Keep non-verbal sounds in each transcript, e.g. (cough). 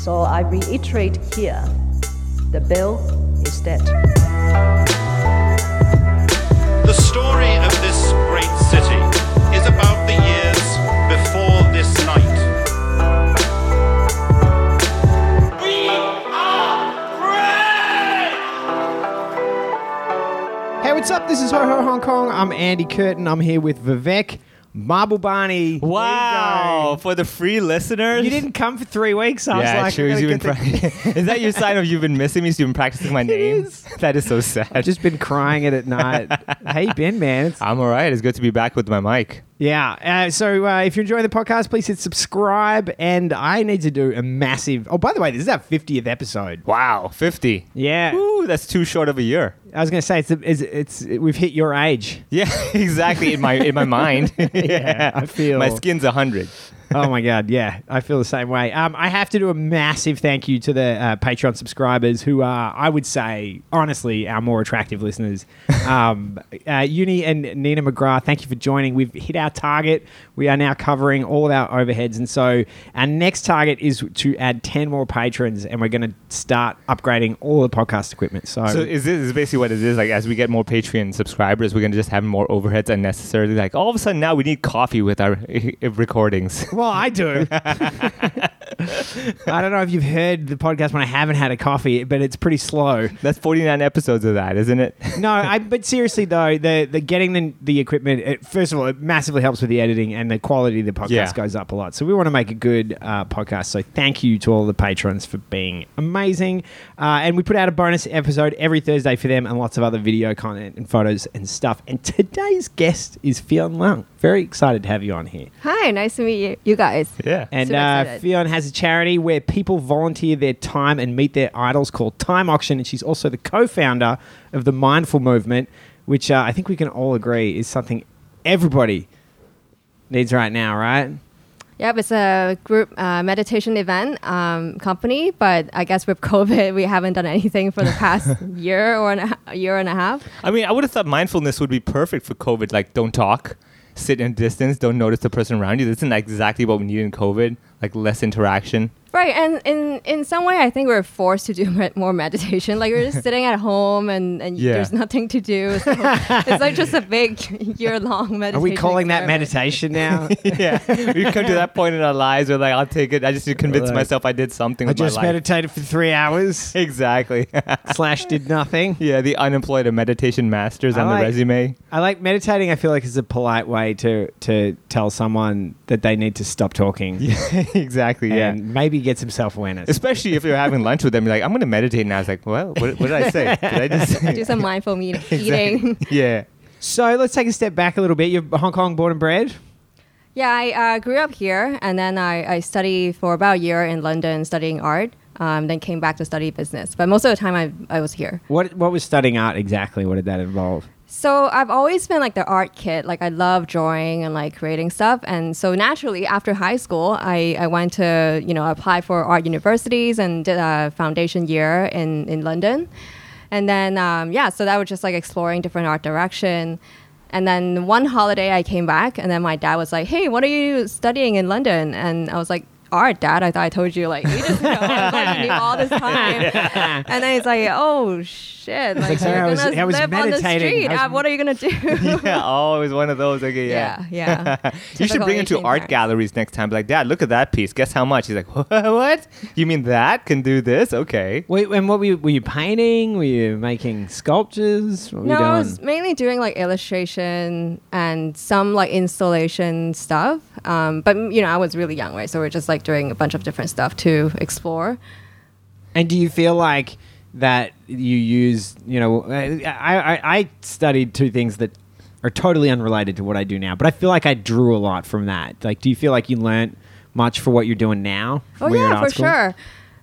So I reiterate here the bill is dead. The story of this great city is about the years before this night. We are Hey, what's up? This is Ho Ho Hong Kong. I'm Andy Curtin. I'm here with Vivek Mahbubani. Wow, for the free listeners. You didn't come for three weeks. I yeah, was like, sure. You've been pra- (laughs) is that your sign of you've been missing me? So you've been practicing my (laughs) name. is. That is so sad. I've just been crying it at (laughs) night. How you been, man? It's- I'm all right. It's good to be back with my mic. yeah. Uh, so uh, if you're enjoying the podcast, please hit subscribe. And I need to do a massive. Oh, by the way, this is our 50th episode. Wow, 50. Yeah. Ooh, that's too short of a year. I was going to say it's, it's it's we've hit your age. (laughs) Yeah, exactly. In my in my mind. (laughs) (laughs) Yeah, I feel- my skin's a hundred. oh my god, yeah, I feel the same way. Um, I have to do a massive thank you to the uh, Patreon subscribers who are, I would say, honestly, our more attractive listeners. Um, uh, Uni and Nina McGrath, thank you for joining. We've hit our target. We are now covering all of our overheads, and so our next target is to add ten more patrons, and we're going to start upgrading all the podcast equipment. So, So is this is basically what it is? Like as we get more Patreon subscribers, we're gonna just have more overheads unnecessarily. Like all of a sudden now we need coffee with our (laughs) recordings. well, I do. (laughs) I don't know if you've heard the podcast when I haven't had a coffee, but it's pretty slow. That's 49 episodes of that, isn't it? (laughs) no, I, but seriously though, the the getting the, the equipment, it, first of all, it massively helps with the editing and the quality of the podcast Yeah. goes up a lot. So we want to make a good uh, podcast. So thank you to all the patrons for being amazing. Uh, and we put out a bonus episode every Thursday for them and lots of other video content and photos and stuff. And today's guest is Fion Leung. Very excited to have you on here. Hi, nice to meet you, you guys. Yeah. And uh, excited. Fionn has a charity where people volunteer their time and meet their idols called Time Auction. And she's also the co founder of the Mindful Movement, which uh, I think we can all agree is something everybody needs right now, right? Yep, it's a group uh, meditation event um, company, but I guess with COVID, we haven't done anything for the past (laughs) year or an, a year and a half. I mean, I would have thought mindfulness would be perfect for COVID. Like, don't talk, sit in distance, don't notice the person around you. This isn't exactly what we need in COVID. Like less interaction. Right, and in, in some way, I think we're forced to do (laughs) me- more meditation. Like we're just (laughs) sitting at home and, and Yeah. there's nothing to do. So it's like just a big (laughs) year long meditation. Are we calling that meditation now? yeah, we've come to that point in our lives where like I'll take it. I just need to convince Like, myself I did something I with just my life. meditated for three hours, exactly. slash did nothing. yeah, the unemployed and meditation masters I on like- the resume. I like meditating. I feel like is a polite way to to tell someone that they need to stop talking Yeah, exactly. Yeah. maybe get some self awareness. Especially if you're having lunch with them, you're like, I'm going to meditate now. It's like, well, what, what did I say? Did I just Do some mindful me- (laughs) eating. Yeah. So let's take a step back a little bit. You're Hong Kong born and bred. Yeah, I uh, grew up here, and then I, I studied for about a year in London studying art. Um, then came back to study business, but most of the time I, I was here. What what was studying art exactly? What did that involve? So I've always been like the art kid. Like I love drawing and like creating stuff. And so naturally, after high school, I, I went to you know apply for art universities and did a foundation year in in London. And then um, yeah, so that was just like exploring different art direction. And then one holiday I came back, and then my dad was like, "Hey, what are you studying in London?" And I was like. Art, Dad. I thought I told you like we just know, like, (laughs) knew all this time, and then he's like, "Oh shit! Like, like, sorry, you're I was- gonna I was live on the street. I was- Uh, what are you gonna do?" (laughs) yeah. Oh, it was one of those. Okay. Yeah. Yeah, yeah. (laughs) you should bring him to art parents. galleries next time. Be like, Dad, look at that piece. Guess how much? He's like, what? You mean that can do this? Okay. Wait, and what were you, were you painting? Were you making sculptures? What were no, you I was mainly doing like illustration and some like installation stuff. Um, but you know, I was really young, right? So we're just like doing a bunch of different stuff to explore. And do you feel like that you use, you know, I, I, I studied two things that are totally unrelated to what I do now, but I feel like I drew a lot from that. Like, do you feel like you learned much for what you're doing now? Oh when you're in yeah, for school? sure.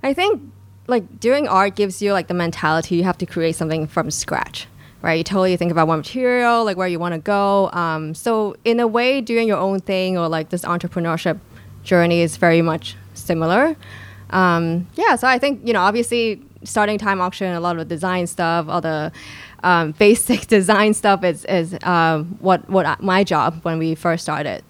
I think like doing art gives you like the mentality you have to create something from scratch. Right, you totally think about what material, like where you want to go. Um, so in a way, doing your own thing or like this entrepreneurship journey is very much similar. Um, yeah, so I think you know, obviously, starting time auction, a lot of design stuff, all the um, (laughs) basic (laughs) design stuff is is um, what what I- my job when we first started.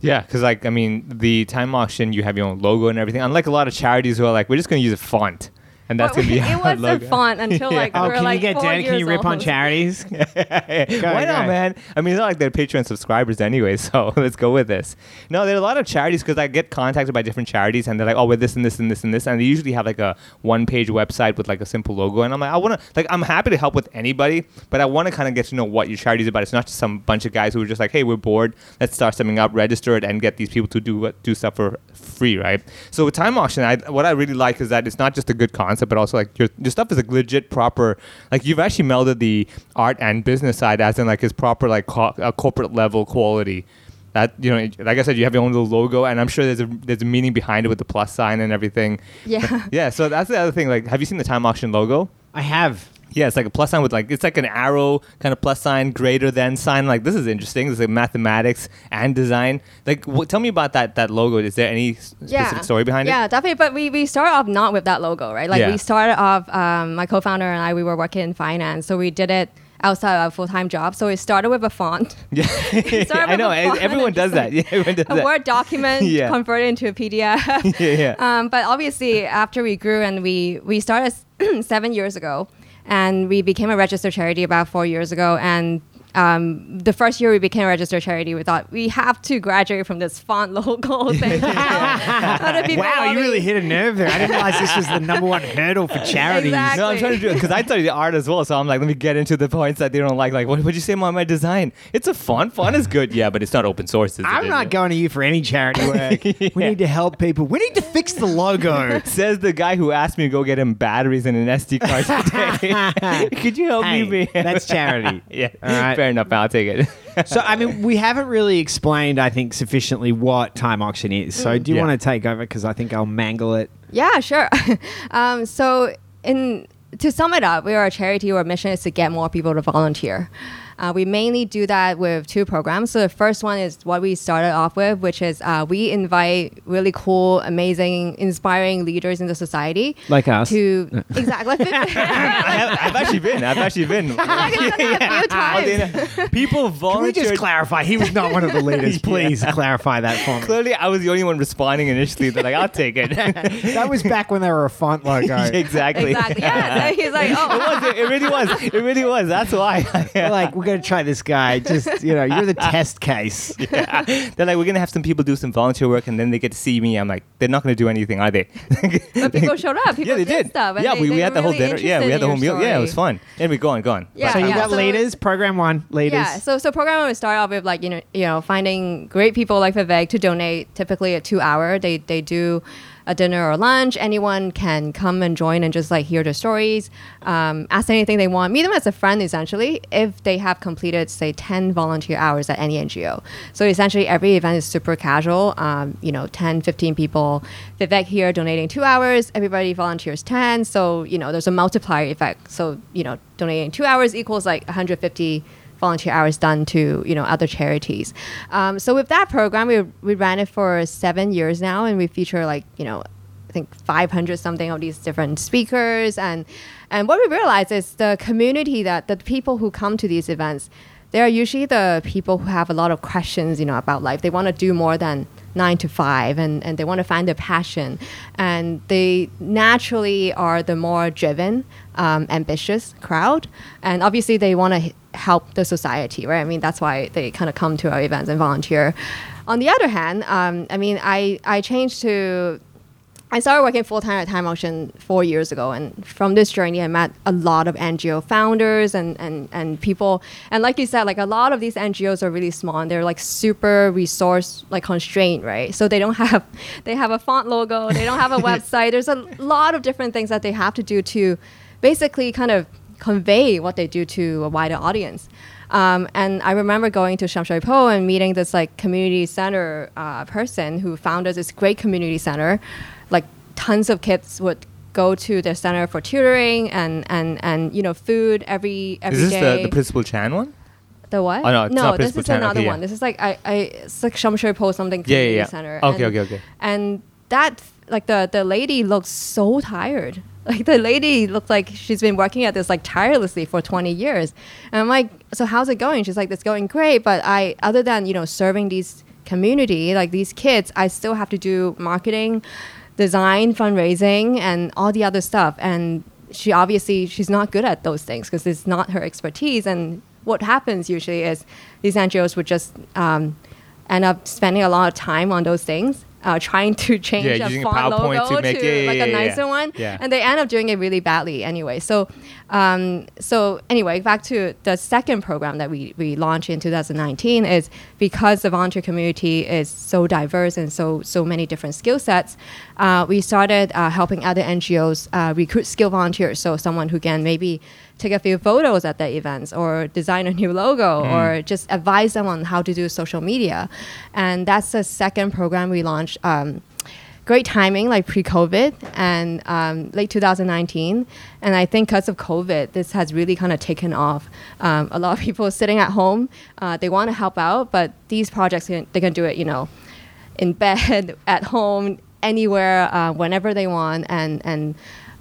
Yeah, because like I mean, the time auction, you have your own logo and everything. Unlike a lot of charities who are like, we're just going to use a font, and that's But going to be (laughs) it our wasn't logo. fun until like Oh, we were oh, can like you get four dirty? Can you years rip on old. charities? (laughs) (laughs) Why go. not, man? I mean, it's not like they're Patreon subscribers anyway, so let's go with this. No, there are a lot of charities because I get contacted by different charities, and they're like, "Oh, we're this and this and this and this," and they usually have like a one-page website with like a simple logo, and I'm like, I want to, like, I'm happy to help with anybody, but I want to kind of get to know what your charity is about. It's not just some bunch of guys who are just like, "Hey, we're bored, let's start something up, register it, and get these people to do what do stuff for free," right? So with time auction, I, what I really like is that it's not just a good concept, but also like your your stuff is like legit, proper. Like you've actually melded the art and business side, as in like it's proper like co- uh, corporate level quality. That you know, like I said, you have your own little logo, and I'm sure there's a there's a meaning behind it with the plus sign and everything. Yeah. Yeah, so that's the other thing. Like, have you seen the time auction logo? I have. Yeah, it's like a plus sign with like it's like an arrow kind of plus sign, greater than sign. Like this is interesting. This is like mathematics and design. Like, what, tell me about that that logo. Is there any s- specific story behind yeah, it? Yeah, definitely. But we, we started off not with that logo, right? Like Yeah. we started off, um, my co-founder and I, we were working in finance, so we did it outside of our full-time job. So it started with a font, (laughs) Yeah, (laughs) (laughs) I know. Everyone does that. Yeah, everyone does a that. Word document Yeah. converted into a PDF. Yeah, yeah. Um, but obviously, after we grew and we we started (clears throat) seven years ago, and we became a registered charity about four years ago, and. Um, the first year we became a registered charity, we thought we have to graduate from this font (laughs) logo thing. (laughs) Other people Wow, you already- really hit a nerve there. I didn't realize this was the number one hurdle for charities. Exactly. No, I'm trying to do it because I studied art as well. So I'm like, let me get into the points that they don't like. Like, what would you say about my design? It's a font. Font is good, yeah, but it's not open source. I'm not going to you for any charity work. (laughs) We need to help people. We need to fix the logo. Says the guy who asked me to go get him batteries and an SD card today. Could you help Hey, me, man? that's charity. yeah, All right. fair enough. I'll take it. (laughs) So, I mean, we haven't really explained, I think, sufficiently what time auction is. So, do you Yeah. want to take over? Because I think I'll mangle it. Yeah, sure. (laughs) um, so, in to sum it up, we are a charity. Our mission is to get more people to volunteer. Uh, we mainly do that with two programs. So the first one is what we started off with, which is uh, we invite really cool, amazing, inspiring leaders in the society. Like us. To (laughs) exactly. I have, I've actually been. I've actually been. (laughs) a few (laughs) times. People Can we just clarify? He was not one of the leaders. Please clarify that for me. Clearly, I was the only one responding initially. They're like, I'll take it. That was back when they were a font logo. exactly. Exactly. Yeah. So he's like, oh. It was. It, it really was. It really was. That's why. They're like, we're going to try this guy. Just, you know, you're the (laughs) test case. (laughs) Yeah. They're like, we're gonna have some people do some volunteer work, and then they get to see me. I'm like, they're not gonna do anything, are they? (laughs) but people showed up. People yeah, they did, did. stuff. yeah, they- we, they we had were the whole really dinner. Yeah, we had the whole your meal. Yeah, it was story. fun. Anyway, go on, go on. Yeah. So you Yeah. got So- leaders, program one, leaders. Yeah, so so program one would start off with like you know you know finding great people like Vivek to donate typically a two hour. They they do a dinner or lunch. Anyone can come and join and just like hear their stories, um, ask anything they want, meet them as a friend essentially. If they have completed say ten volunteer hours at any NGO, so essentially every event is super casual. Um, you know, 10, 15 people. Vivek here donating two hours. Everybody volunteers ten. So you know there's a multiplier effect. So you know donating two hours equals like 150 volunteer hours done to you know other charities. Um, so with that program, we we ran it for seven years now, and we feature like you know. I think 500 something of these different speakers and and what we realize is the community that the people who come to these events they are usually the people who have a lot of questions you know about life they want to do more than nine to five and, and they want to find their passion and they naturally are the more driven um, ambitious crowd and obviously they want to h- help the society right i mean that's why they kind of come to our events and volunteer on the other hand um, i mean i i changed to I started working full time at Time Auction four years ago, and from this journey, I met a lot of NGO founders and, and, and people. And like you said, like a lot of these NGOs are really small and they're like super resource like constrained, right? So they don't (laughs) have they have a font logo, they don't have a (laughs) website. There's a lot of different things that they have to do to basically kind of convey what they do to a wider audience. Um, and I remember going to Sham Shui Po and meeting this like community center uh, person who founded this great community center. Like tons of kids would go to the center for tutoring and and and you know food every every Is this day. the, the principal Chan one? The what? Oh, no, not this is Chan. another Okay, yeah. one. This is like I, I it's like Sham Shui Po something community Yeah, yeah, yeah. center. Okay, and, okay, okay. And that like the the lady looks so tired. Like the lady looked like she's been working at this like tirelessly for 20 years. And I'm like, so how's it going? She's like, it's going great, but I other than you know serving these community, like these kids, I still have to do marketing, design, fundraising, and all the other stuff. And she obviously she's not good at those things because it's not her expertise. And what happens usually is these NGOs would just um, end up spending a lot of time on those things. Uh, trying to (laughs) change Yeah, a font PowerPoint logo to make- yeah, yeah, like yeah, a nicer one, and they end up doing it really badly anyway. So, um, so anyway, back to the second program that we, we launched in 2019 is because the volunteer community is so diverse and so so many different skill sets. Uh, we started uh, helping other NGOs uh, recruit skill volunteers. So someone who can maybe take a few photos at the events or design a new logo or just advise them on how to do social media. And that's the second program we launched. Um, great timing, like pre-COVID and um, late 2019. And I think because of COVID, this has really kind of taken off. Um, a lot of people sitting at home, uh, they want to help out, but these projects can, they can do it, you know, in bed, (laughs) at home, anywhere, uh, whenever they want. And and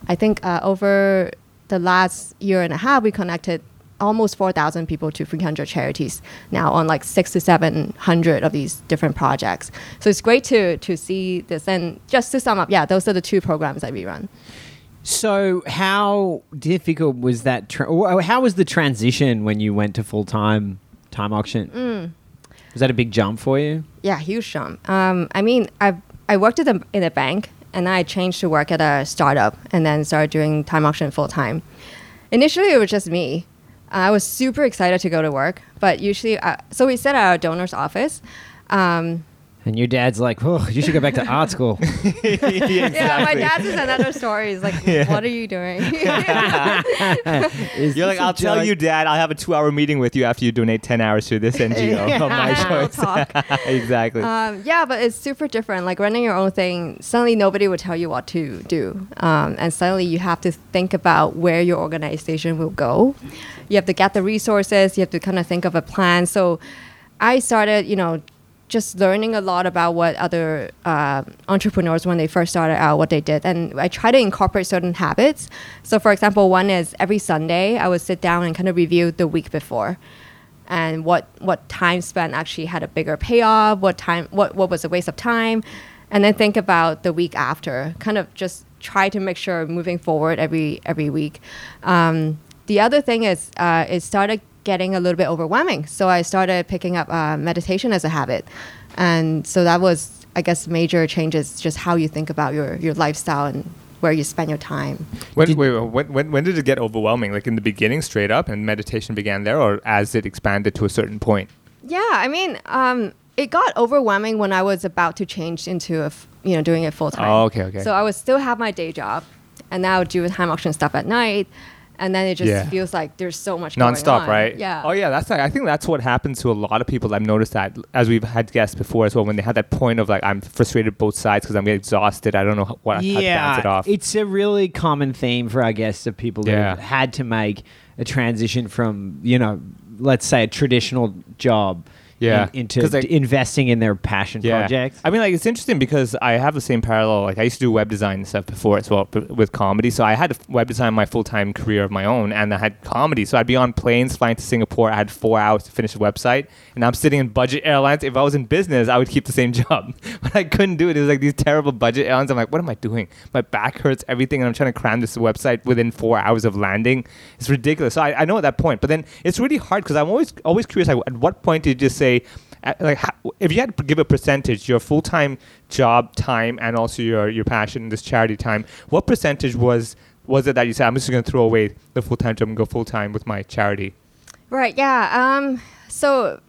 I think uh, over the last year and a half, we connected almost 4,000 people to 300 charities now on like six to 700 of these different projects. So it's great to, to see this. And just to sum up, yeah, those are the two programs that we run. So, how difficult was that? Tra- how was the transition when you went to full time time auction? Mm. Was that a big jump for you? Yeah, huge jump. Um, I mean, I I worked at the, in a bank, and I changed to work at a startup, and then started doing time auction full time. Initially, it was just me. I was super excited to go to work, but usually, uh, so we sit at our donor's office. Um, And your dad's like, "Oh, you should go back to (laughs) art school." Yeah, my dad's is another story. He's like, "What are you doing?" (laughs) Is You're like, this a I'll tell joke?" you, Dad. I'll have a two-hour meeting with you after you donate ten hours to this NGO of (laughs) my Yeah, we'll choice. talk. exactly. Um, yeah, but it's super different. Like running your own thing, suddenly nobody will tell you what to do. Um, and suddenly you have to think about where your organization will go. You have to get the resources, you have to kind of think of a plan. So I started, you know, just learning a lot about what other uh, entrepreneurs, when they first started out, what they did. And I try to incorporate certain habits. So, for example, one is every Sunday, I would sit down and kind of review the week before and what what time spent actually had a bigger payoff what time what what was a waste of time and then think about the week after kind of just try to make sure moving forward every every week um, the other thing is uh, it started getting a little bit overwhelming so i started picking up uh, meditation as a habit and so that was i guess major changes just how you think about your your lifestyle and where you spend your time when, wait, wait, when, when, when did it get overwhelming? Like in the beginning, straight up, and meditation began there, or as it expanded to a certain point? Yeah, I mean, um, it got overwhelming when I was about to change into a, f- you know, doing it full time. Oh, okay, okay. So I would still have my day job, and now do time auction stuff at night, and then it just Yeah. feels like there's so much going Non-stop, on. right? Yeah. Oh yeah, that's like, I think that's what happens to a lot of people. I've noticed that as we've had guests before as well. When they had that point of like, I'm frustrated both sides because I'm exhausted. I don't know how, what how to bounce it off. It's a really common theme for our guests of people that Yeah. have had to make a transition from, you know, let's say a traditional job Yeah. in- into investing in their passion projects. I mean, like it's interesting because I have the same parallel. Like I used to do web design and stuff before as well with comedy. So I had web design my full time career of my own, and I had comedy. So I'd be on planes flying to Singapore. I had four hours to finish a website, and I'm sitting in budget airlines. If I was in business, I would keep the same (laughs) job, but I couldn't do it. It was like these terrible budget airlines. I'm like, what am I doing? My back hurts, everything, and I'm trying to cram this website within four hours of landing. It's ridiculous. So I, I know at that point, but then it's really hard because I'm always always curious. Like, at what point did you just say? At- like if you had to give a percentage your full-time job time and also your your passion this charity time what percentage was was it that you said i'm just going to throw away the full-time job and go full-time with my charity Right. Yeah. Um, so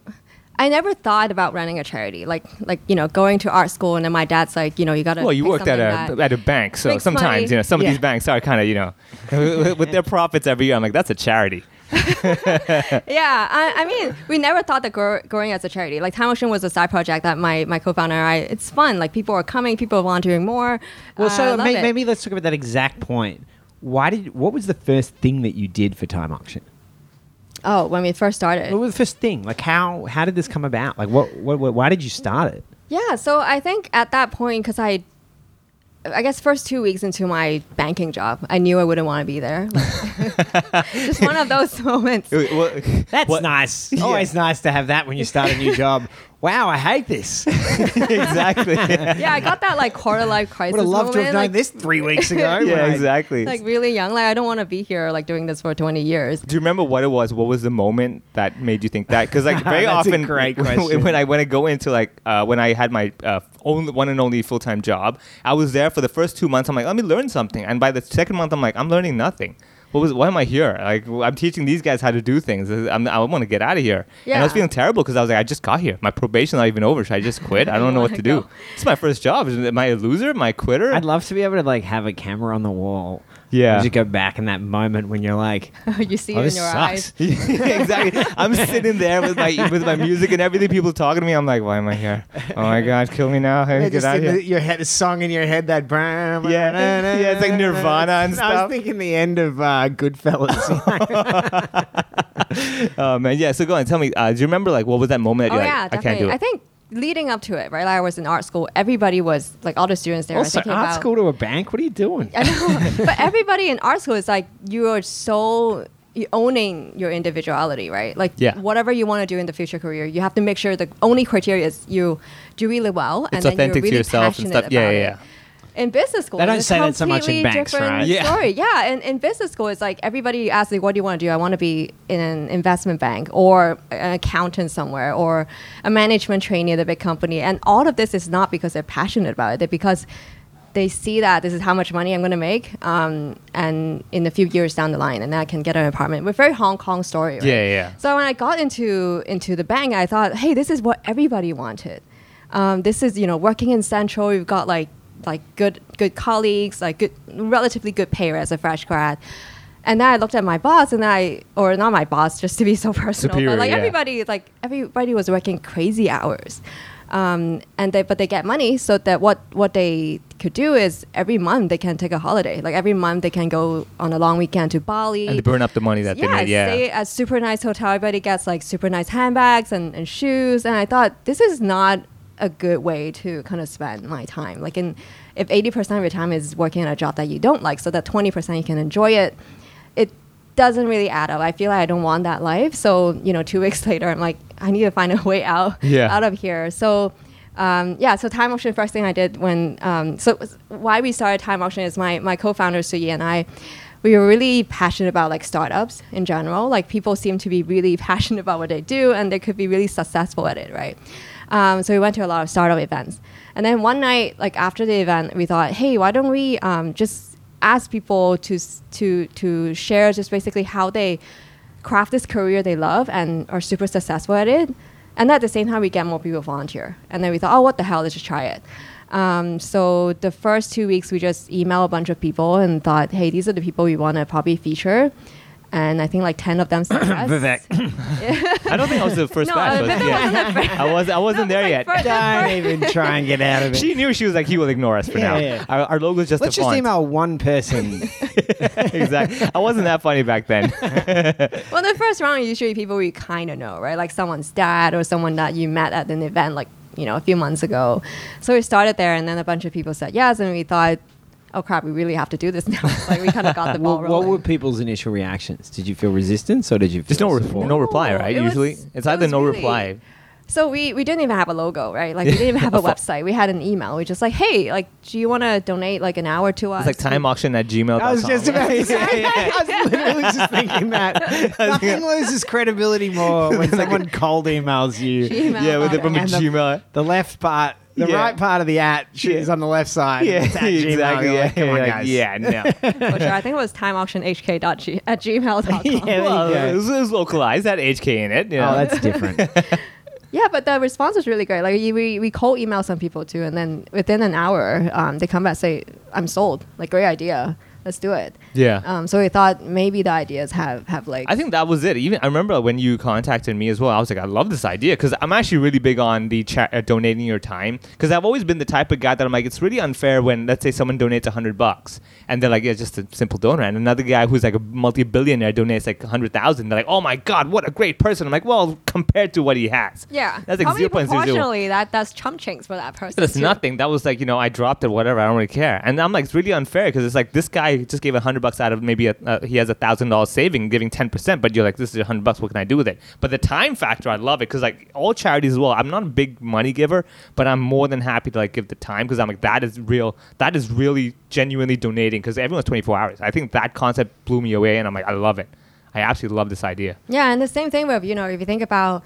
I never thought about running a charity, like like you know going to art school, and then my dad's like, you know, you got to. well you worked at a at a bank so sometimes money. you know some of Yeah. these banks are kind of you know (laughs) with their profits every year i'm like that's a charity (laughs) (laughs) Yeah, I, I mean, we never thought that grow, growing as a charity, like Time Auction was a side project that my, my co-founder and I, it's fun. Like people are coming, people are volunteering more. Well, Uh, so may- maybe let's talk about that exact point. Why did? What was the first thing that you did for time auction? Oh, when we first started. What was the first thing? Like how? How did this come about? Like what? what, what why did you start it? Yeah, so I think at that point, because I, I guess first two weeks into my banking job, I knew I wouldn't want to be there. (laughs) Just one of those (laughs) moments. That's What- nice. Always nice to have that when you start a new job. Wow, I hate this. (laughs) exactly. yeah, I got that like quarter life crisis. Would have loved to have known like, this three weeks ago. (laughs) yeah, I- exactly. Like really young, like I don't want to be here like doing this for 20 years. Do you remember what it was? What was the moment that made you think that? Because like (laughs) very That's a often, great when- question. when I when I go into like uh, when I had my uh, only one and only full time job, I was there for the first two months. I'm like, let me learn something, and by the second month, I'm like, I'm learning nothing. What was? Why am I here? Like I'm teaching these guys how to do things. I'm, I want to get out of here. Yeah. And I was feeling terrible because I was like, I just got here. My probation's not even over. Should I just quit? I (laughs) don't know what to wanna do. It's my first job. Am I a loser? Am I a quitter? I'd love to be able to like have a camera on the wall. Yeah. Just go back in that moment when you're like, oh, (laughs) you see oh, it in your sucks. eyes. (laughs) exactly. I'm sitting there with my with my music and everything. People talking to me. I'm like, why am I here? Oh my god, kill me now. Hey, Yeah, get out of here. the, your head, a song in your head that. Yeah, yeah, it's like Nirvana and stuff. I was thinking the end of uh, Goodfellas. (laughs) Oh man, yeah. So go on, tell me. Uh, do you remember like what was that moment that Oh you're yeah, like, I definitely. can't do it? I think leading up to it, right? Like I was in art school. Everybody was like all the students there. also, art about, school to a bank. What are you doing? I know, (laughs) but everybody in art school is like you are so owning your individuality, right? Like Yeah. whatever you want to do in the future career, you have to make sure the only criteria is you do really well It's and then you're to really yourself and passionate stuff. Yeah, about yeah, it. Yeah. In business school, They don't say that so much in completely banks, different right? Yeah. Story. Yeah, and in business school, it's like everybody asks, me, "What do you want to do?" I want to be in an investment bank or an accountant somewhere or a management trainee at a big company. And all of this is not because they're passionate about it; they're because they see that this is how much money I'm going to make, um, and in a few years down the line, and then I can get an apartment. With very Hong Kong story, right? Yeah, yeah. So when I got into into the bank, I thought, hey, this is what everybody wanted. Um, this is you know working in Central. You've got like like good good colleagues, like good relatively good pay as a fresh grad. And then I looked at my boss, and I or not my boss, just to be so (laughs) personal, Superior, but like yeah. everybody like everybody was working crazy hours. Um, and they but they get money so that what what they could do is every month they can take a holiday like every month they can go on a long weekend to Bali And burn up the money that they yeah, made. Yeah. stay at super nice hotel. Everybody gets like super nice handbags and, and shoes. And I thought this is not a good way to kind of spend my time. Like, in if eighty percent of your time is working at a job that you don't like, so that twenty percent you can enjoy it, it doesn't really add up. I feel like I don't want that life. So you know, two (laughs) weeks later, I'm like, I need to find a way out Yeah. out of here. So. Um, yeah, so Time Auction, first thing I did when, um, so why we started Time Auction is my, my co-founder Suyi and I, we were really passionate about like startups in general. Like people seem to be really (laughs) passionate about what they do and they could be really successful at it, right? Um, so we went to a lot of startup events. And then one night, like after the event, we thought, hey, why don't we um, just ask people to, to, to share just basically how they craft this career they love and are super successful at it. And at the same time, we get more people volunteer. And then we thought, oh, what the hell, let's just try it. Um, so the first two weeks, we just emailed a bunch of people and thought, hey, these are the people we want to probably feature. And I think like 10 of them said (coughs) yes. Vivek, (coughs) I don't think I was the first No, batch. uh, but Vivek yeah. wasn't the (laughs) first. I was I wasn't No, there but, yet. like, for- don't even try and get out of it. She knew she was like he will ignore us for Yeah, now. yeah. Our, our logo's just Let's a just font. email one person. (laughs) exactly. I wasn't that funny back then. (laughs) Well, the first round, usually people we kind of know, right? Like someone's dad or someone that you met at an event, like, you know, a few months ago. So we started there, and then a bunch of people said yes, and we thought, oh crap, we really have to do this now. (laughs) like, we kind of got the (laughs) ball what, what were people's initial reactions? Did you feel resistance or did you feel There's no re- support? no reply, right? it was- Usually, it's either was no really- reply. So we, we didn't even have a logo, right? Like we didn't even have a (laughs) website. We had an email. We just like, hey, like, do you want to donate like an hour to us? It's like time auction at gmail. I was just about to say, I was literally just thinking that. Nothing loses credibility more when someone cold emails you. Gmail Yeah, with it from a And the- Gmail. The left part, the Yeah. right part of the at Yeah. is on the left side. Yeah, It's at exactly. You're Yeah, like, Come on, yeah, guys. yeah, no. (laughs) For sure. I think it was timeauctionhk.g at gmail.com. (laughs) Yeah, there you well, go. it was, it was localized. That HK in it. You know? Oh, that's different. (laughs) Yeah, but the response was really great. Like we we cold email some people too, and then within an hour, um, they come back and say, "I'm sold. Like great idea. Let's do it." Yeah. Um, so we thought maybe the ideas have have like. I think that was it. Even I remember when you contacted me as well. I was like, I love this idea because I'm actually really big on the cha- uh, donating your time because I've always been the type of guy that I'm like, it's really unfair when let's say someone donates a hundred bucks and they're like, yeah, just a simple donor, and another guy who's like a multi-billionaire donates like a hundred thousand. They're like, oh my god, what a great person. I'm like, well, compared to what he has, yeah, that's like probably zero point zero zero. proportionally that that's chump chinks for that person. That's too. nothing. That was like, you know, I dropped it, whatever. I don't really care. And I'm like, it's really unfair because it's like this guy guy just gave a hundred bucks out of maybe a, uh, he has a thousand dollars saving, giving ten percent, but you're like, this is a hundred bucks. What can I do with it? But the time factor, I love it because like all charities as well. I'm not a big money giver, but I'm more than happy to like give the time because I'm like that is real. That is really genuinely donating because everyone's 24 hours. I think that concept blew me away, and I'm like, I love it. I absolutely love this idea. Yeah, and the same thing with you know if you think about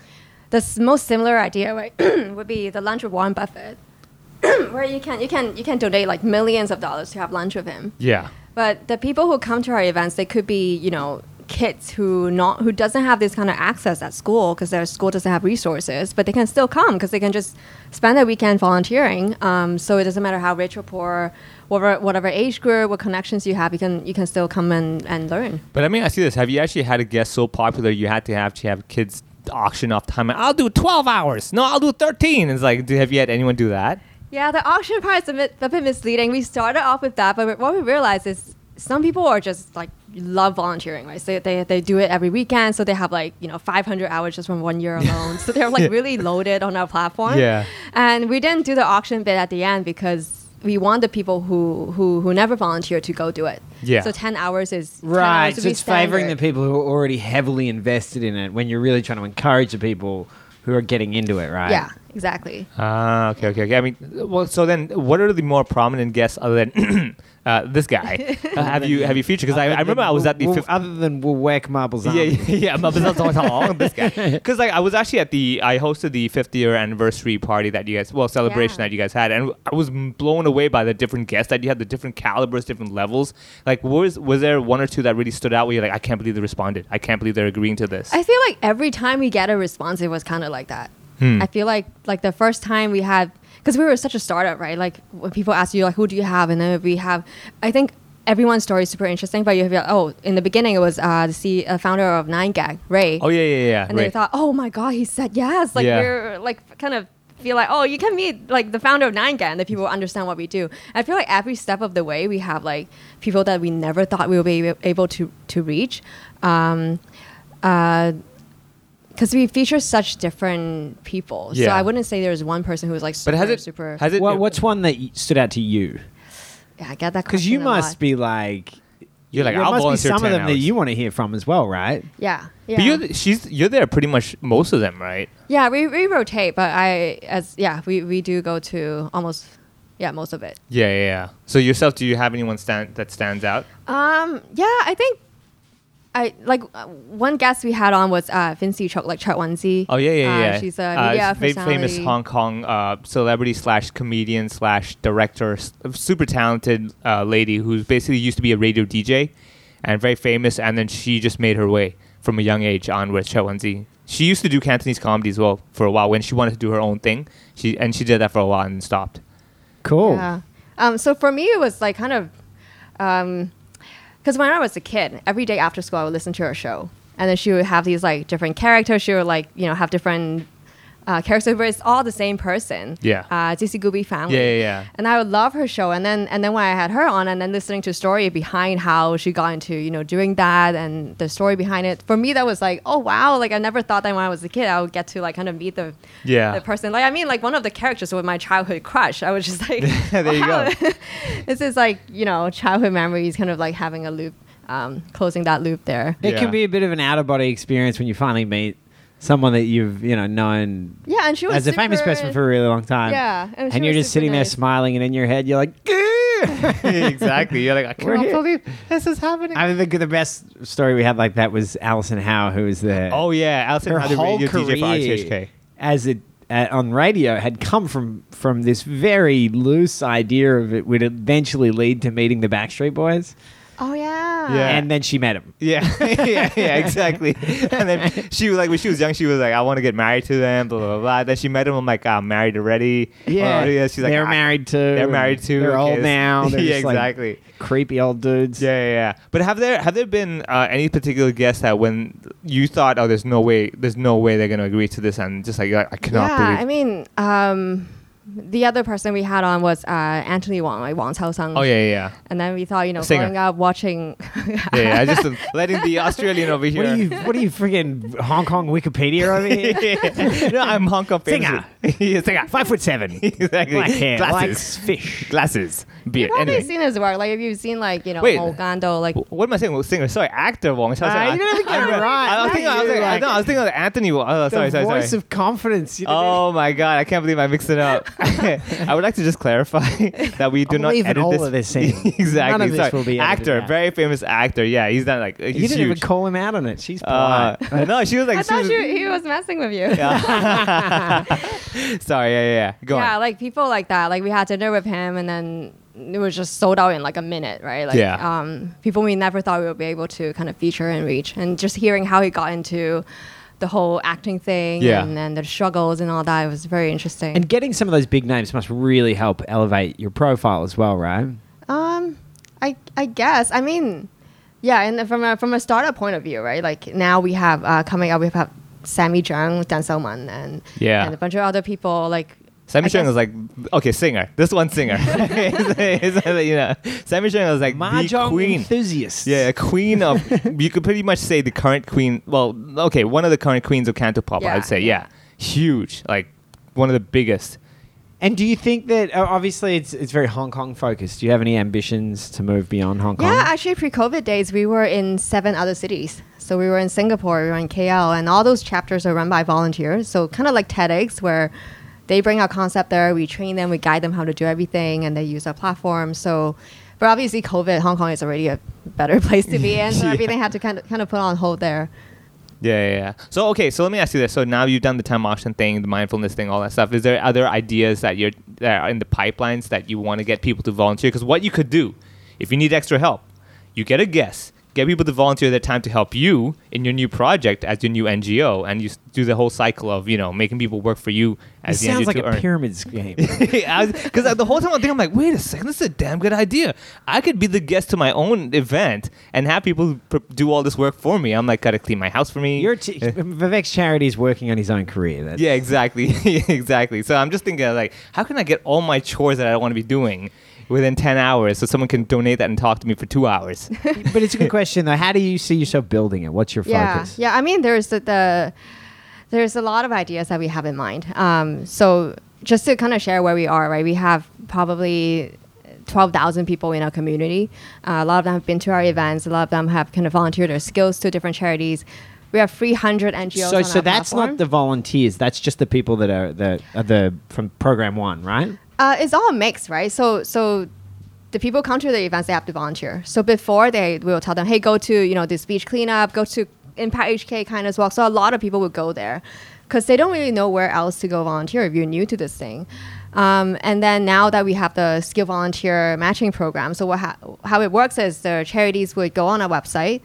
the most similar idea right, (clears throat) would be the lunch with Warren Buffett, (clears throat) where you can you can you can donate like millions of dollars to have lunch with him. Yeah. But the people who come to our events, they could be you know kids who not who doesn't have this kind of access at school because their school doesn't have resources, but they can still come because they can just spend their weekend volunteering. Um, so it doesn't matter how rich or poor, whatever whatever age group, what connections you have, you can you can still come and, and learn. But let me ask you this: Have you actually had a guest so popular you had to have to have kids auction off time? I'll do 12 hours. No, I'll do 13. It's like, do, have you had anyone do that? Yeah, the auction part is a bit, a bit misleading. We started off with that, but what we realized is some people are just like love volunteering, right? So they, they do it every weekend. So they have like, you know, 500 hours just from one year alone. so they're like (laughs) really loaded on our platform. Yeah. And we didn't do the auction bit at the end because we want the people who, who, who never volunteer to go do it. Yeah. So 10 hours is Right, hours so be it's favouring the people who are already heavily invested in it when you're really trying to encourage the people who are getting into it, right? Yeah, exactly. Ah, okay, okay, okay. I mean, well, so then, what are the more prominent guests other than (coughs) uh, this guy? Uh, (laughs) have you have you featured? Because I, I remember I was at the Well, fifth. other than Woolwack Marbles Yeah, yeah, yeah. but that's not how long this guy. (laughs) Because like I was actually at the I hosted the 50 year anniversary party that you guys well celebration Yeah. that you guys had, and I was blown away by the different guests that you had, the different calibers, different levels. Like, was was there one or two that really stood out where you're like, I can't believe they responded. I can't believe they're agreeing to this. I feel like every time we get a response, it was kind of like that. Hmm. I feel like like the first time we had because we were such a startup, right? Like when people ask you like, who do you have, and then we have, I think everyone's story is super interesting. But you have oh, in the beginning it was uh, the C- uh, founder of 9GAG, Ray. oh yeah, yeah, yeah. and they thought, oh my god, he said yes. Like Yeah. we're like kind of feel like, oh, you can meet like the founder of 9GAG, and the people understand what we do. I feel like every step of the way, we have like people that we never thought we would be able to to reach. Um, uh, because we feature such different people, so I wouldn't say there's one person who was like super, but has it super. has it What, what's one that stood out to you? yeah, I get that Because you question a lot. must be like, You're like, there I'll must be volunteer some of 10 them that you want to hear from as well, right? Yeah, yeah. But you're th- she's you're there pretty much most of them, right? yeah, we, we rotate, but I as yeah, we, we do go to almost yeah most of it. Yeah, yeah, yeah. So yourself, do you have anyone stand that stands out? Um, yeah, I think I like uh, one guest we had on was uh Vincci Cheuk, like Cheuk Wan-chi. Oh yeah, yeah, Uh, yeah. she's a Uh, media very famous. Hong Kong uh, celebrity slash comedian slash director, super talented uh, lady who's basically used to be a radio DJ, and very famous. And then she just made her way from a young age on with Cheuk Wan-chi. She used to do Cantonese comedy as well for a while when she wanted to do her own thing. She and she did that for a while and then stopped. Cool. Yeah. Um, so for me, it was like kind of, because when I was a kid, every day after school, I would listen to her show, and then she would have these like different characters. She would like you know have different uh, characters, but it's all the same person. Yeah. Uh, Dizzy Gooby family. Yeah, yeah, yeah. And I would love her show, and then and then when I had her on, and then listening to the story behind how she got into you know doing that and the story behind it. For me, that was like, oh wow, like I never thought that when I was a kid, I would get to like kind of meet the Yeah. the person. Like I mean, like one of the characters was my childhood crush. I was just (laughs) like, (laughs) There you go. (laughs) this is like you know childhood memories, kind of like having a loop, um, closing that loop there. It Yeah. can be a bit of an out of body experience when you finally meet someone that you've you know known Yeah, and she was as a famous person for a really long time. Yeah, and and you're just sitting there smiling, and in your head you're like. (laughs) exactly. You're like, I here. believe this is happening. I think the best story we had like that was Alison Howe, who was the oh yeah, Alison her the whole radio DJ for career RTHK. as it uh, on radio had come from from this very loose idea of it would eventually lead to meeting the Backstreet Boys, Oh yeah. Yeah. and then she met him. Yeah, (laughs) (laughs) yeah, yeah, exactly. and then (laughs) she was like, when she was young, she was like, I want to get married to them, blah blah blah. Then she met him. I'm like, I'm married already. Yeah, Or, yeah. She's like, they're married too. They're married too. They're okay, old it's- now. They're yeah, just, like, exactly. creepy old dudes. Yeah, yeah, yeah. But have there have there been uh, any particular guests that when you thought, oh, there's no way, there's no way they're gonna agree to this, and just like, I cannot yeah, believe. I mean, um, the other person we had on was uh, Anthony Wong, like Wong Chau-sang. Oh yeah, yeah, yeah. And then we thought, you know, Singer. growing up watching. (laughs) yeah, yeah, I just letting the Australian over here. What are you? What are you freaking Hong Kong Wikipedia over here? (laughs) no, I'm Hong Kong. Singer. (laughs) singer. Five foot seven, exactly. black hair, Glasses. likes fish. Glasses. Beard. You've probably Anyway. seen his work. Like, if you've seen, like, you know, Wait. Mo Gando, like, What am I saying? Well, singer. Sorry, actor Wong. Chao Ah, you didn't even get I- it right. I was thinking. I was, you, like, like- no, I was thinking of Anthony. Wong. Oh, sorry, the sorry, voice sorry. of confidence. You know? Oh my god! I can't believe I mixed it up. (laughs) (laughs) I would like to just clarify (laughs) that we do I'm not edit all this. of this exactly. None of this will be edited actor, out. very famous actor. Yeah, he's done like he's you didn't even call him out on it. She's uh, no, she was like. I she thought was- you, he was messing with you. Yeah. Sorry. Yeah, yeah, yeah. Go on. yeah, on. like people like that. Like we had dinner with him, and then it was just sold out in like a minute, right? Like, Yeah. um, people we never thought we would be able to kind of feature and reach, and just hearing how he got into the whole acting thing Yeah. and, and the struggles and all that it was very interesting. And getting some of those big names must really help elevate your profile as well, right? Um, I I guess. I mean, yeah, and from a from a startup point of view, right? Like now we have uh, coming up, we have Sammi Cheng, Dan Selman, and Yeah. and a bunch of other people. Like Sammy I Chung was like, okay, singer. This one singer. (laughs) It's- it's, you know, Sammi Cheng was like the queen. enthusiast. Yeah, queen of. (laughs) you could pretty much say the current queen. Well, okay, one of the current queens of Cantopop. Yeah, I'd say, yeah. huge, like one of the biggest. And do you think that uh, obviously it's it's very Hong Kong focused? Do you have any ambitions to move beyond Hong Kong? Yeah, actually, pre-COVID days, we were in seven other cities. So we were in Singapore, we were in KL, and all those chapters are run by volunteers. So kind of like TEDx, where they bring our concept there, we train them, we guide them how to do everything, and they use our platform. So, but obviously, COVID, Hong Kong is already a better (laughs) place to be in, so (laughs) Yeah. everything had to kind of kind of put on hold there. Yeah, yeah, yeah. So okay, so let me ask you this. So now you've done the time auction thing, the mindfulness thing, all that stuff. Is there other ideas that you're that are in the pipelines that you want to get people to volunteer? Because what you could do, if you need extra help, you get a guest, get people to volunteer their time to help you in your new project as your new NGO, and you do the whole cycle of you know making people work for you it as the sounds NGO like a earn. pyramid (laughs) scheme. Because the whole time I'm thinking, I'm like, wait a second, this is a damn good idea. I could be the guest to my own event and have people pr- do all this work for me. I'm like, gotta clean my house for me. Your (laughs) Vivek's charity is working on his own career. That's, Yeah, exactly, (laughs) exactly. So I'm just thinking like, how can I get all my chores that I want to be doing within ten hours, so someone can donate that and talk to me for two hours? (laughs) but it's a good question though. How do you see yourself building it? What's your Yeah, focus? yeah. I mean, there's the, the there's a lot of ideas that we have in mind. Um, so just to kind of share where we are, right? We have probably 12,000 people in our community. Uh, a lot of them have been to our events. A lot of them have kind of volunteered their skills to different charities. We have 300 NGOs. So, on so our that's platform. not the volunteers. That's just the people that are the are the from program one, right? Uh, it's all a mix, right? So so the people come to the events, they have to volunteer. So before they, we will tell them, hey, go to you know this beach cleanup, go to Impact HK kind of walk. So a lot of people would go there because they don't really know where else to go volunteer if you're new to this thing. Um, and then now that we have the skill volunteer matching program, so what ha- how it works is the charities would go on our website.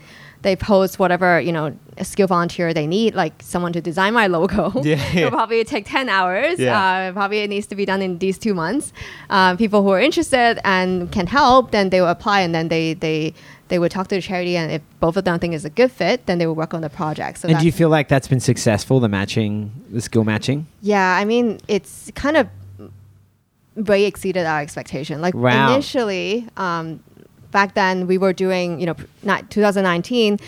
They post whatever you know a skill volunteer they need, like someone to design my logo. (laughs) Yeah. (laughs) It'll probably take ten hours. Yeah. Uh, probably it needs to be done in these two months. Um, people who are interested and can help, then they will apply, and then they they they would talk to the charity, and if both of them think it's a good fit, then they will work on the project. So and do you feel like that's been successful? The matching, the skill matching. yeah, I mean, it's kind of way exceeded our expectation. Like Wow. initially, um, back then we were doing, you know, not 2019.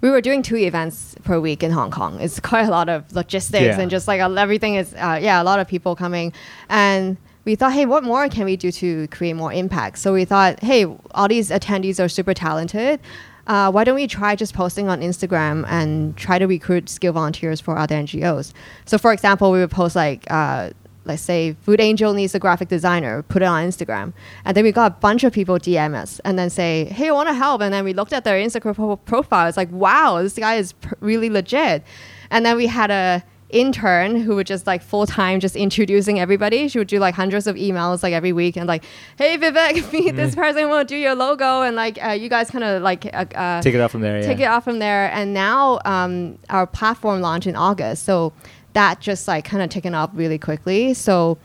We were doing two events per week in Hong Kong. It's (laughs) quite a lot of logistics Yeah. and just like everything is, uh, yeah, a lot of people coming. And we thought, hey, what more can we do to create more impact? So we thought, hey, all these attendees are super talented. Uh, why don't we try just posting on Instagram and try to recruit skill volunteers for other NGOs? So, for example, we would post like, uh, let's say, Food Angel needs a graphic designer, put it on Instagram, and then we got a bunch of people DM us and then say, hey, I want to help, and then we looked at their Instagram pro- profile. It's like, wow, this guy is pr- really legit, and then we had a intern who would just like full time just introducing everybody. She would do like hundreds of emails like every week and like, hey Vivek, (laughs) meet this person, want to do your logo, and like uh, you guys kind of like uh, uh, Take it off from there. Yeah. take it off from there. And now um, our platform launched in August, so that just like kind of taken off really quickly. So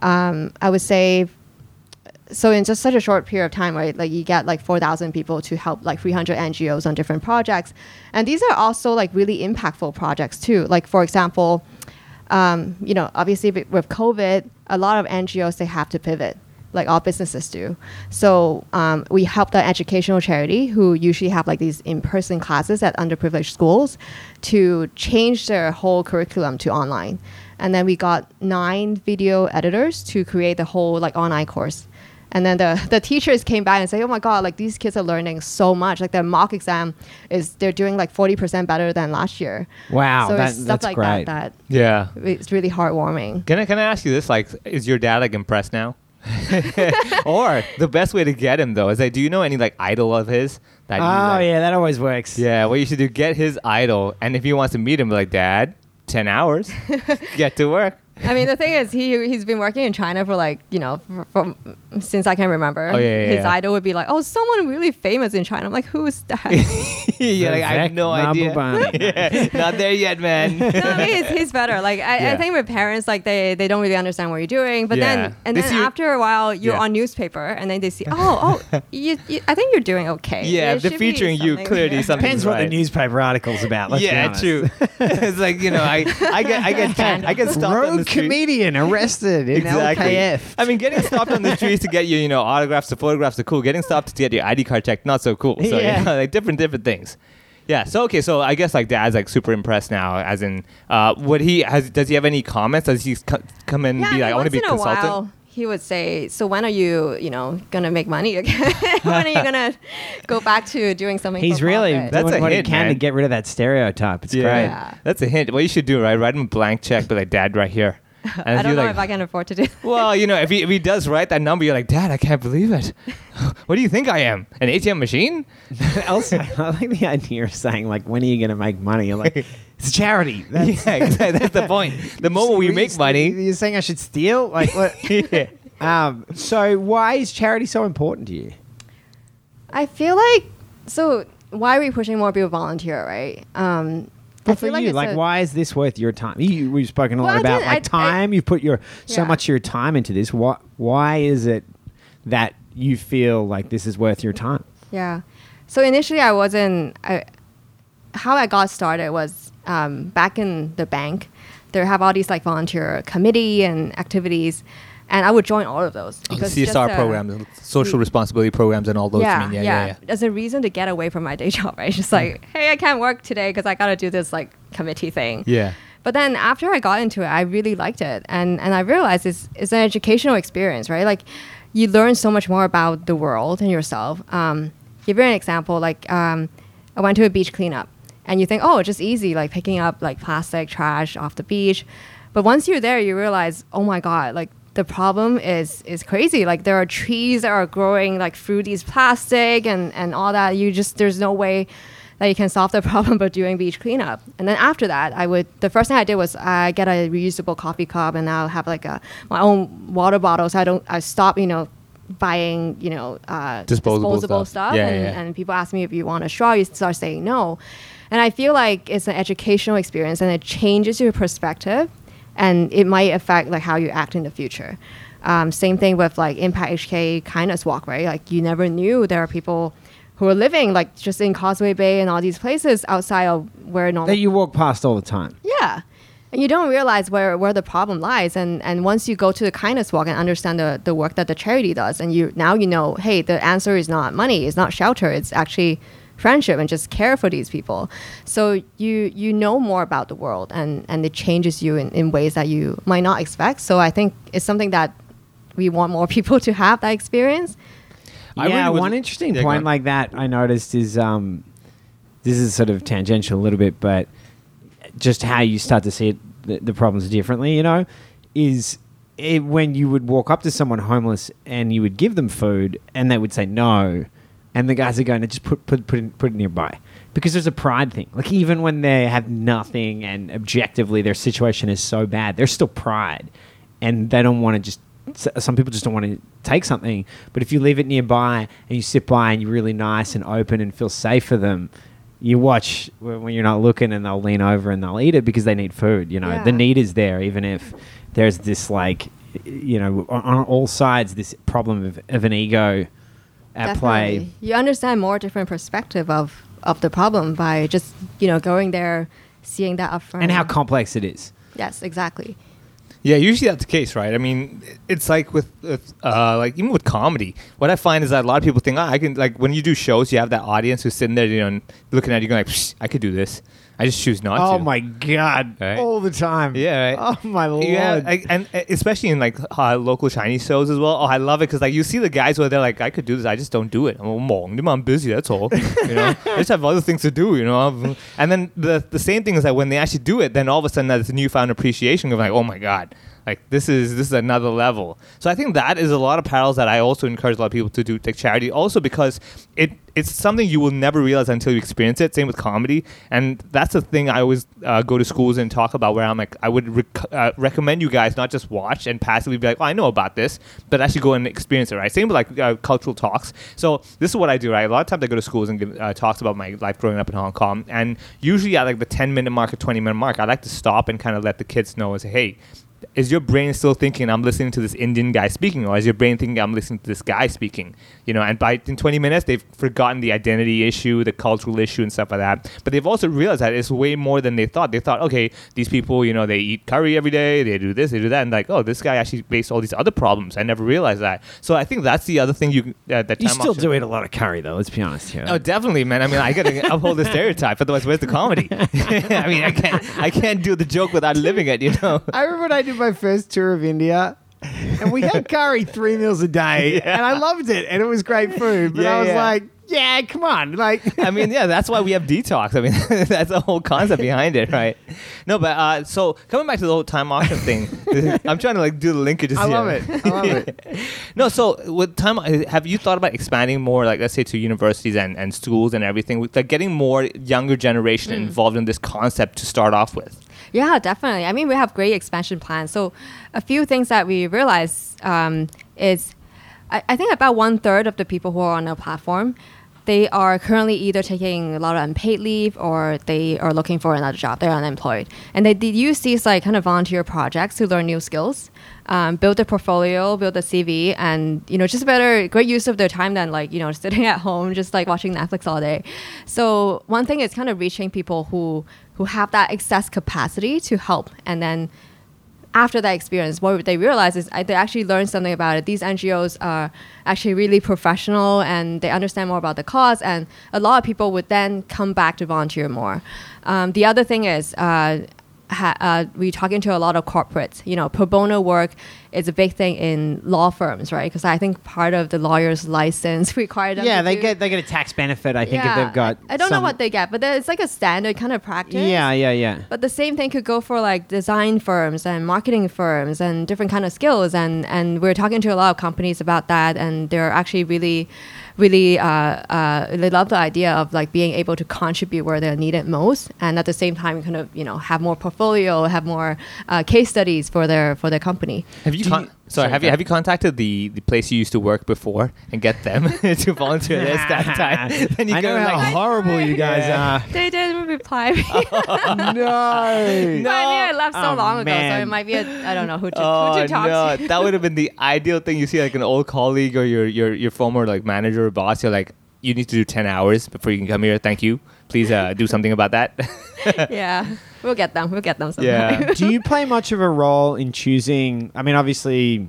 um, I would say. So in just such a short period of time, right? Like you get like four thousand people to help like three hundred NGOs on different projects, and these are also like really impactful projects too. Like for example, um, you know, obviously with with COVID, a lot of NGOs they have to pivot, like all businesses do. So um, we helped an educational charity who usually have like these in-person classes at underprivileged schools to change their whole curriculum to online. And then we got nine video editors to create the whole like online course. And then the, (laughs) the teachers came back and say, "Oh my God! Like these kids are learning so much. Like their mock exam is they're doing like forty percent better than last year. Wow, so that- it's stuff that's like great. that that Yeah. it's really heartwarming. Can I can I ask you this? Like, is your dad like impressed now? (laughs) or the best way to get him though is like, do you know any like idol of his that? you, Oh like- yeah, that always works. Yeah, what you should do, get his idol, and if he wants to meet him, be like, Dad, ten hours, (laughs) get to work. I mean, the thing is, he he's been working in China for like you know from since I can remember. Oh, yeah, yeah, His yeah. idol would be like, oh, someone really famous in China. I'm like, who's that? (laughs) yeah, like, I have no idea. Mahbubani. (laughs) yeah, not there yet, man. (laughs) no, I mean, he's, he's better. Like I, Yeah. I think with parents, like they, they don't really understand what you're doing. But Yeah. then and They then see after a while, you're Yeah. on newspaper, and then they see, oh, oh, you, you, I think you're doing okay. Yeah, There if they're featuring you, clearly here." something- Depends what the Right. newspaper article's about. Let's yeah, honest. true. it's like you know, I, I get, I get, I get stopped on the Rogue street. comedian arrested in LKF. I mean, getting stopped on the streets to get you, you know, autographs, the photographs are cool. Getting stopped to get your ID card checked, not so cool. So Yeah. you know, like different, different things. Yeah. So okay. So I guess like Dad's like super impressed now. As in, uh, would he has? Does he have any comments? Does he co- come in and Yeah, be like, I want to be a in a consultant? while, he would say, "So when are you, you know, gonna make money again? (laughs) when are you gonna (laughs) go back to doing something?" He's really profit?" That's doing a what hint, he can to get rid of that stereotype. It's Yeah. great. Yeah. That's a hint. What you should do, right? Write him a blank check, be like, Dad, right here. (laughs) And I don't know like, if I can afford to do. that. Well, you know, if he, if he does write that number, you're like, Dad, I can't believe it. what do you think I am? An ATM machine? also, I like the idea of saying like, "When are you going to make money?" You're like, "It's a charity." (laughs) That's, yeah, exactly. That's the point. (laughs) The moment we make money. you're saying I should steal. Like, what? (laughs) yeah. um, so why is charity so important to you? I feel like so. Why are we pushing more people volunteer? Right. Um, I But for feel you, like, a- why is this worth your time? You, we've spoken a Well, lot I about didn't- like I- I- time. You've put your so Yeah. much of your time into this. Why? Why is it that you feel like this is worth your time? Yeah. So initially, I wasn't. I, how I got started was um, back in the bank. They have all these like volunteer committee and activities, and I would join all of those because CSR uh, programs, social responsibility programs, and all those. Yeah, mean? yeah, yeah, yeah, yeah. As a reason to get away from my day (laughs) job, right? Just like, hey, I can't work today because I got to do this like committee thing. Yeah. But then after I got into it, I really liked it, and and I realized it's it's an educational experience, right? Like, you learn so much more about the world and yourself. Um, give you an example, like um, I went to a beach cleanup, and you think, oh, it's just easy, like picking up like plastic trash off the beach, but once you're there, you realize, oh my god, like the problem is is crazy. Like there are trees that are growing like through these plastic and and all that. You just there's no way that you can solve the (laughs) problem by doing beach cleanup. And then after that, I would the first thing I did was I get a reusable coffee cup and I'll have like a my own water bottle. So I don't I stop you know buying you know uh, Disposable stuff, stuff. Yeah, and, yeah. and people ask me if you want a straw, you start saying no. And I feel like it's an educational experience and it changes your perspective and it might affect like how you act in the future. Um, same thing with like Impact HK Kindness Walk, right? Like you never knew there are people who are living like just in Causeway Bay and all these places outside of where normal That you walk past all the time. yeah. And you don't realize where, where the problem lies. And, and once you go to the kindness walk and understand the, the work that the charity does, and you now you know, hey, the answer is not money, it's not shelter, it's actually friendship and just care for these people. So you you know more about the world and, and it changes you in, in ways that you might not expect. So I think it's something that we want more (laughs) people to have that experience. I yeah, really one interesting Yeah, point like that I noticed is um, this is sort of tangential a little bit, but just how you start to see it, the, the problems differently, you know, is it, when you would walk up to someone homeless and you would give them food and they would say no, and the guys are going to just put put put it, put it nearby because there's a pride thing. Like even when they have nothing and objectively their situation is so bad, there's still pride, and they don't want to just. Some people just don't want to take something, but if you leave it nearby and you sit by and you're really nice and open and feel safe for them, you watch when you're not looking and they'll lean over and they'll eat it because they need food. You know, Yeah. the need is there, even if there's this like, you know, on, on all sides this problem of, of an ego at play. Definitely. You understand more different perspective of, of the problem by just, you know, going there, seeing that upfront. and how complex it is. Yes, exactly. Yeah, usually that's the case, right? I mean, it's like with, with uh, like even with comedy. What I find is that a lot of people think, oh, I can like when you do shows, you have that audience who's sitting there, you know, looking at you, going like, "Psh, I could do this. I just choose not to. Oh my god! Right? All the time. Yeah, right. Oh my lord. Yeah, I, and uh, especially in like uh, local Chinese shows as well. Oh, I love it because like you see the guys where they're like, I could do this, I just don't do it. I'm, "I'm busy. That's all. you know, (laughs) I just have other things to do. You know, and then the the same thing is that when they actually do it, then all of a sudden there's a newfound appreciation of like, oh my god. Like this is this is another level. So I think that is a lot of parallels that I also encourage a lot of people to do take charity. Also because it it's something you will never realize until you experience it. Same with comedy, and that's the thing I always uh, go to schools and talk about. Where I'm like, I would rec- uh, recommend you guys not just watch and passively be like, oh, I know about this, but actually go and experience it. Right? Same with like uh, cultural talks. So this is what I do. Right? A lot of times I go to schools and give uh, talks about my life growing up in Hong Kong, and usually at like the 10 minute mark or 20 minute mark, I like to stop and kind of let the kids know, and say, hey is your brain still thinking I'm listening to this Indian guy speaking, or is your brain thinking I'm listening to this guy speaking? You know, and by in 20 minutes they've forgotten the identity issue, the cultural issue, and stuff like that. But they've also realized that it's way more than they thought. They thought, okay, these people, you know, they eat curry every day, they do this, they do that, and like, oh, this guy actually faced all these other problems. I never realized that. So I think that's the other thing you uh, that you time still off do eat a lot of curry though. Let's be honest here. Oh, definitely, man. I mean, I gotta (laughs) uphold the stereotype. Otherwise, where's the comedy? (laughs) I mean, I can't, I can't do the joke without living it. You know. (laughs) I remember when I did my first tour of India. And we had curry three meals a day, (laughs) and I loved it, and it was great food. But Yeah, I was yeah. like, "Yeah, come on!" Like, (laughs) I mean, yeah, that's why we have detox. I mean, (laughs) that's the whole concept behind it, right? No, but uh, so coming back to the whole time auction thing, I'm trying to like do the linkages. I here. love it. I love it. No, so with time, have you thought about expanding more, like let's say, to universities and, and schools and everything, like getting more younger generation Mm. involved in this concept to start off with? Yeah, definitely. I mean, we have great expansion plans. So, a few things that we realize um, is I, I think about one third of the people who are on our platform, they are currently either taking a lot of unpaid leave or they are looking for another job. They're unemployed, and they, they use these like kind of volunteer projects to learn new skills, um, build a portfolio, build a CV, and you know just better great use of their time than like you know (laughs) sitting at home just like watching Netflix all day. So one thing is kind of reaching people who who have that excess capacity to help, and then after that experience, what they realize is uh, they actually learn something about it. These NGOs are actually really professional and they understand more about the cause, and a lot of people would then come back to volunteer more. Um, the other thing is, uh, ha- uh, we talking to a lot of corporates. You know, pro bono work is a big thing in law firms, right? Because I think part of the lawyer's license (laughs) required. yeah, they do- get they get a tax benefit. I think Yeah, if they've got. I, I don't know what they get, but it's like a standard kind of practice. Yeah, yeah, yeah. But the same thing could go for like design firms and marketing firms and different kind of skills. And, and we're talking to a lot of companies about that. And they're actually really, really, uh, uh, they love the idea of like being able to contribute where they're needed most. And at the same time, kind of, you know, have more portfolio, have more uh, case studies for their, for their company. Have you? Do Con- you- sorry, sorry, have you have you contacted the, the place you used to work before and get them (laughs) to volunteer this (laughs) that time? (laughs) Then you I go know how like, horrible you guys Yeah. They didn't reply me. are. no. But I mean, I left so Oh, long ago, so man. it might be a, I don't know who to, Oh who to talk no, to. that would have been the ideal thing. You see, like an old colleague or your your your former like manager or boss. You're like, you need to do ten hours before you can come here. Thank you. Please uh, do something about that. (laughs) yeah, we'll get them. We'll get them sometime. Yeah. Do you (laughs) play much of a role in choosing? I mean, obviously,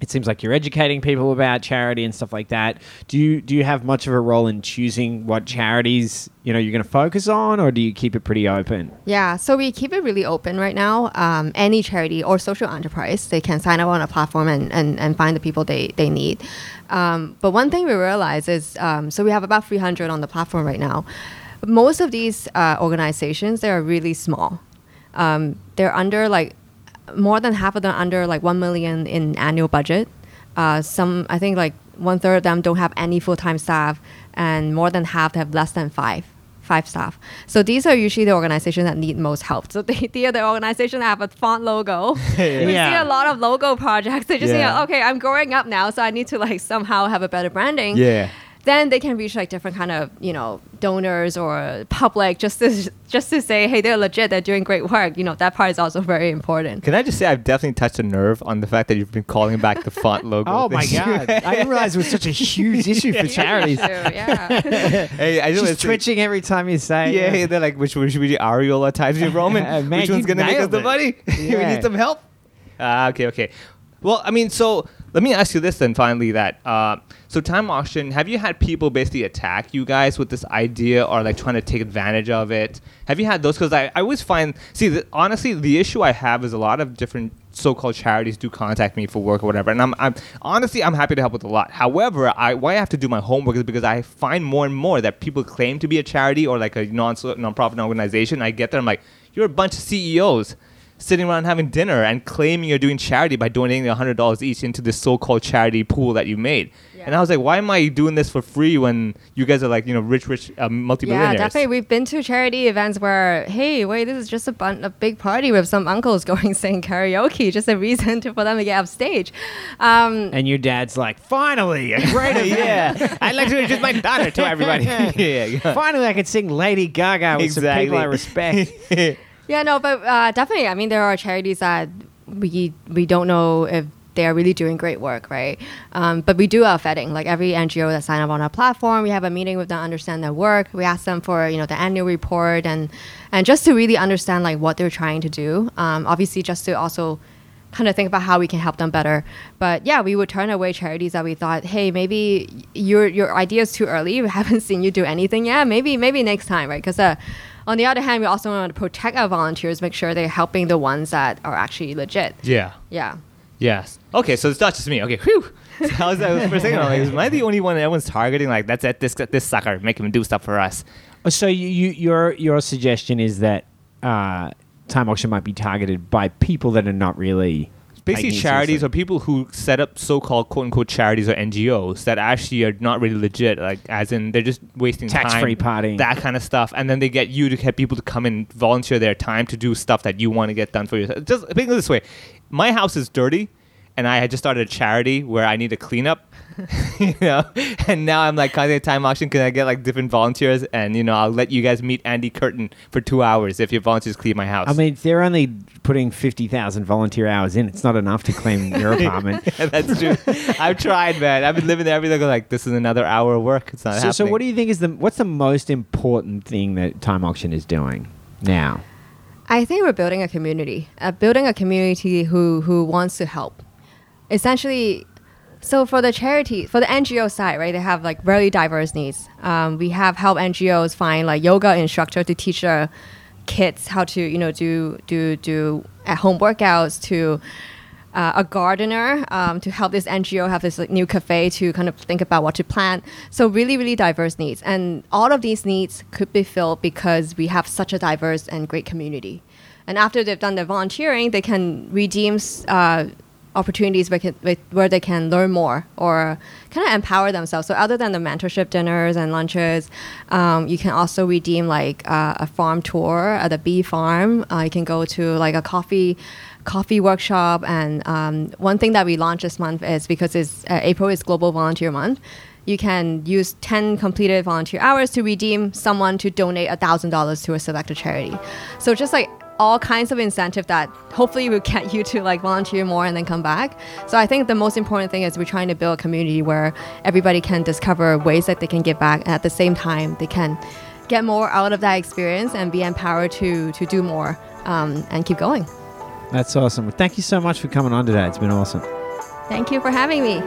it seems like you're educating people about charity and stuff like that. Do you do you have much of a role in choosing what charities you know you're going to focus on, or do you keep it pretty open? Yeah, so we keep it really open right now. Um, any charity or social enterprise, they can sign up on a platform and, and, and find the people they, they need. Um, but one thing we realize is um, so we have about 300 on the platform right now. Most of these uh, organizations, they are really small. Um, they're under like more than half of them under like 1 million in annual budget. Uh, some, I think like one third of them don't have any full time staff, and more than half have less than five five staff. So these are usually the organizations that need most help. So (laughs) they, they are the organization that have a font logo. (laughs) We see a lot of logo projects. (laughs) They just Yeah. think, okay, I'm growing up now, so I need to like somehow have a better branding. yeah. Then they can reach like different kind of you know donors or public just to just to say hey they're legit they're doing great work you know that part is also very important Can I just say I've definitely touched a nerve on the fact that you've been calling back the font (laughs) logo. Oh my this year. god! (laughs) I didn't realize it was such a huge issue for (laughs) charities. yeah hey, I just wanna She's say- twitching every time you say. Yeah, it. they're like, which one should we do? Arial Times New Roman? Uh, man, which one's gonna make us nailed the it. money? we need some help. Ah, okay, okay. Well, I mean, so let me ask you this then. Finally, that uh, so time auction. Have you had people basically attack you guys with this idea or like trying to take advantage of it? Have you had those? Because I, I always find, see, the, honestly, the issue I have is a lot of different so-called charities do contact me for work or whatever, and I'm, I'm honestly I'm happy to help with a lot. However, I why I have to do my homework is because I find more and more that people claim to be a charity or like a non non-profit organization. I get there, I'm like, you're a bunch of CEOs sitting around having dinner and claiming you're doing charity by donating $100 each into this so-called charity pool that you made. Yeah. And I was like, why am I doing this for free when you guys are like, you know, rich, rich uh, yeah multi-billionaires? Yeah, definitely we've been to charity events where hey wait this is just a, bun- a big party with some uncles (laughs) going sing karaoke just a reason to, for them to get off stage um, And your dad's like, finally, a great (laughs) event. yeah, (laughs) I'd like to introduce my daughter to everybody. yeah, yeah. Finally, I could sing Lady Gaga with some people I respect. Yeah, no, but uh, definitely. I mean, there are charities that we we don't know if they are really doing great work, right? Um, but we do our vetting. Like every NGO that sign up on our platform, we have a meeting with them, understand their work. We ask them for you know the annual report and and just to really understand like what they're trying to do. Um, obviously, just to also kind of think about how we can help them better. But yeah, we would turn away charities that we thought, hey, maybe your your idea is too early. We (laughs) haven't seen you do anything yet. Maybe maybe next time, right? Because uh, on the other hand, we also want to protect our volunteers, make sure they're helping the ones that are actually legit. yeah. Yeah. Yes. Okay, so it's not just me. Okay, whew. (laughs) So I was, I was for a second, I'm like, am I the only one that everyone's targeting? Like, that's it, this this sucker, make him do stuff for us. So you, you, your your suggestion is that uh, time auction might be targeted by people that are not really Basically, charities or people who set up so-called "quote-unquote" charities or NGOs that actually are not really legit. Like, as in, they're just wasting Tax-free partying. that kind of stuff, and then they get you to get people to come and volunteer their time to do stuff that you want to get done for yourself. Just think of it this way: my house is dirty, and I had just started a charity where I need a cleanup. (laughs) you know, and now I'm like contacting time auction. Can I get like different volunteers? And you know, I'll let you guys meet Andy Curtin for two hours if your volunteers clean my house. I mean, they're only putting fifty thousand volunteer hours in. It's not enough to clean (laughs) your apartment. (laughs) That's true. I've tried, man. I've been living there every day. Like this is another hour of work. It's not So, happening. so what do you think is the what's the most important thing that time auction is doing now? I think we're building a community, uh, building a community who who wants to help. Essentially, so for the charity, for the NGO side, right, they have like very diverse needs. Um, we have help NGOs find like yoga instructor to teach their kids how to you know do do do at home workouts to uh, a gardener um, to help this NGO have this like, new cafe to kind of think about what to plant. So really, really diverse needs, and all of these needs could be filled because we have such a diverse and great community. And after they've done their volunteering, they can redeem uh, opportunities where, they can learn more or kind of empower themselves. So other than the mentorship dinners and lunches, um, you can also redeem like uh, a farm tour at the bee farm. Uh, you can go to like a coffee coffee workshop. And um, one thing that we launched this month is because it's uh, April is Global Volunteer Month. You can use 10 completed volunteer hours to redeem someone to donate $1,000 to a selected charity. So just like all kinds of incentive that hopefully will get you to like volunteer more and then come back. So I think the most important thing is we're trying to build a community where everybody can discover ways that they can give back and at the same time they can get more out of that experience and be empowered to to do more um, and keep going. That's awesome. Thank you so much for coming on today. It's been awesome. Thank you for having me.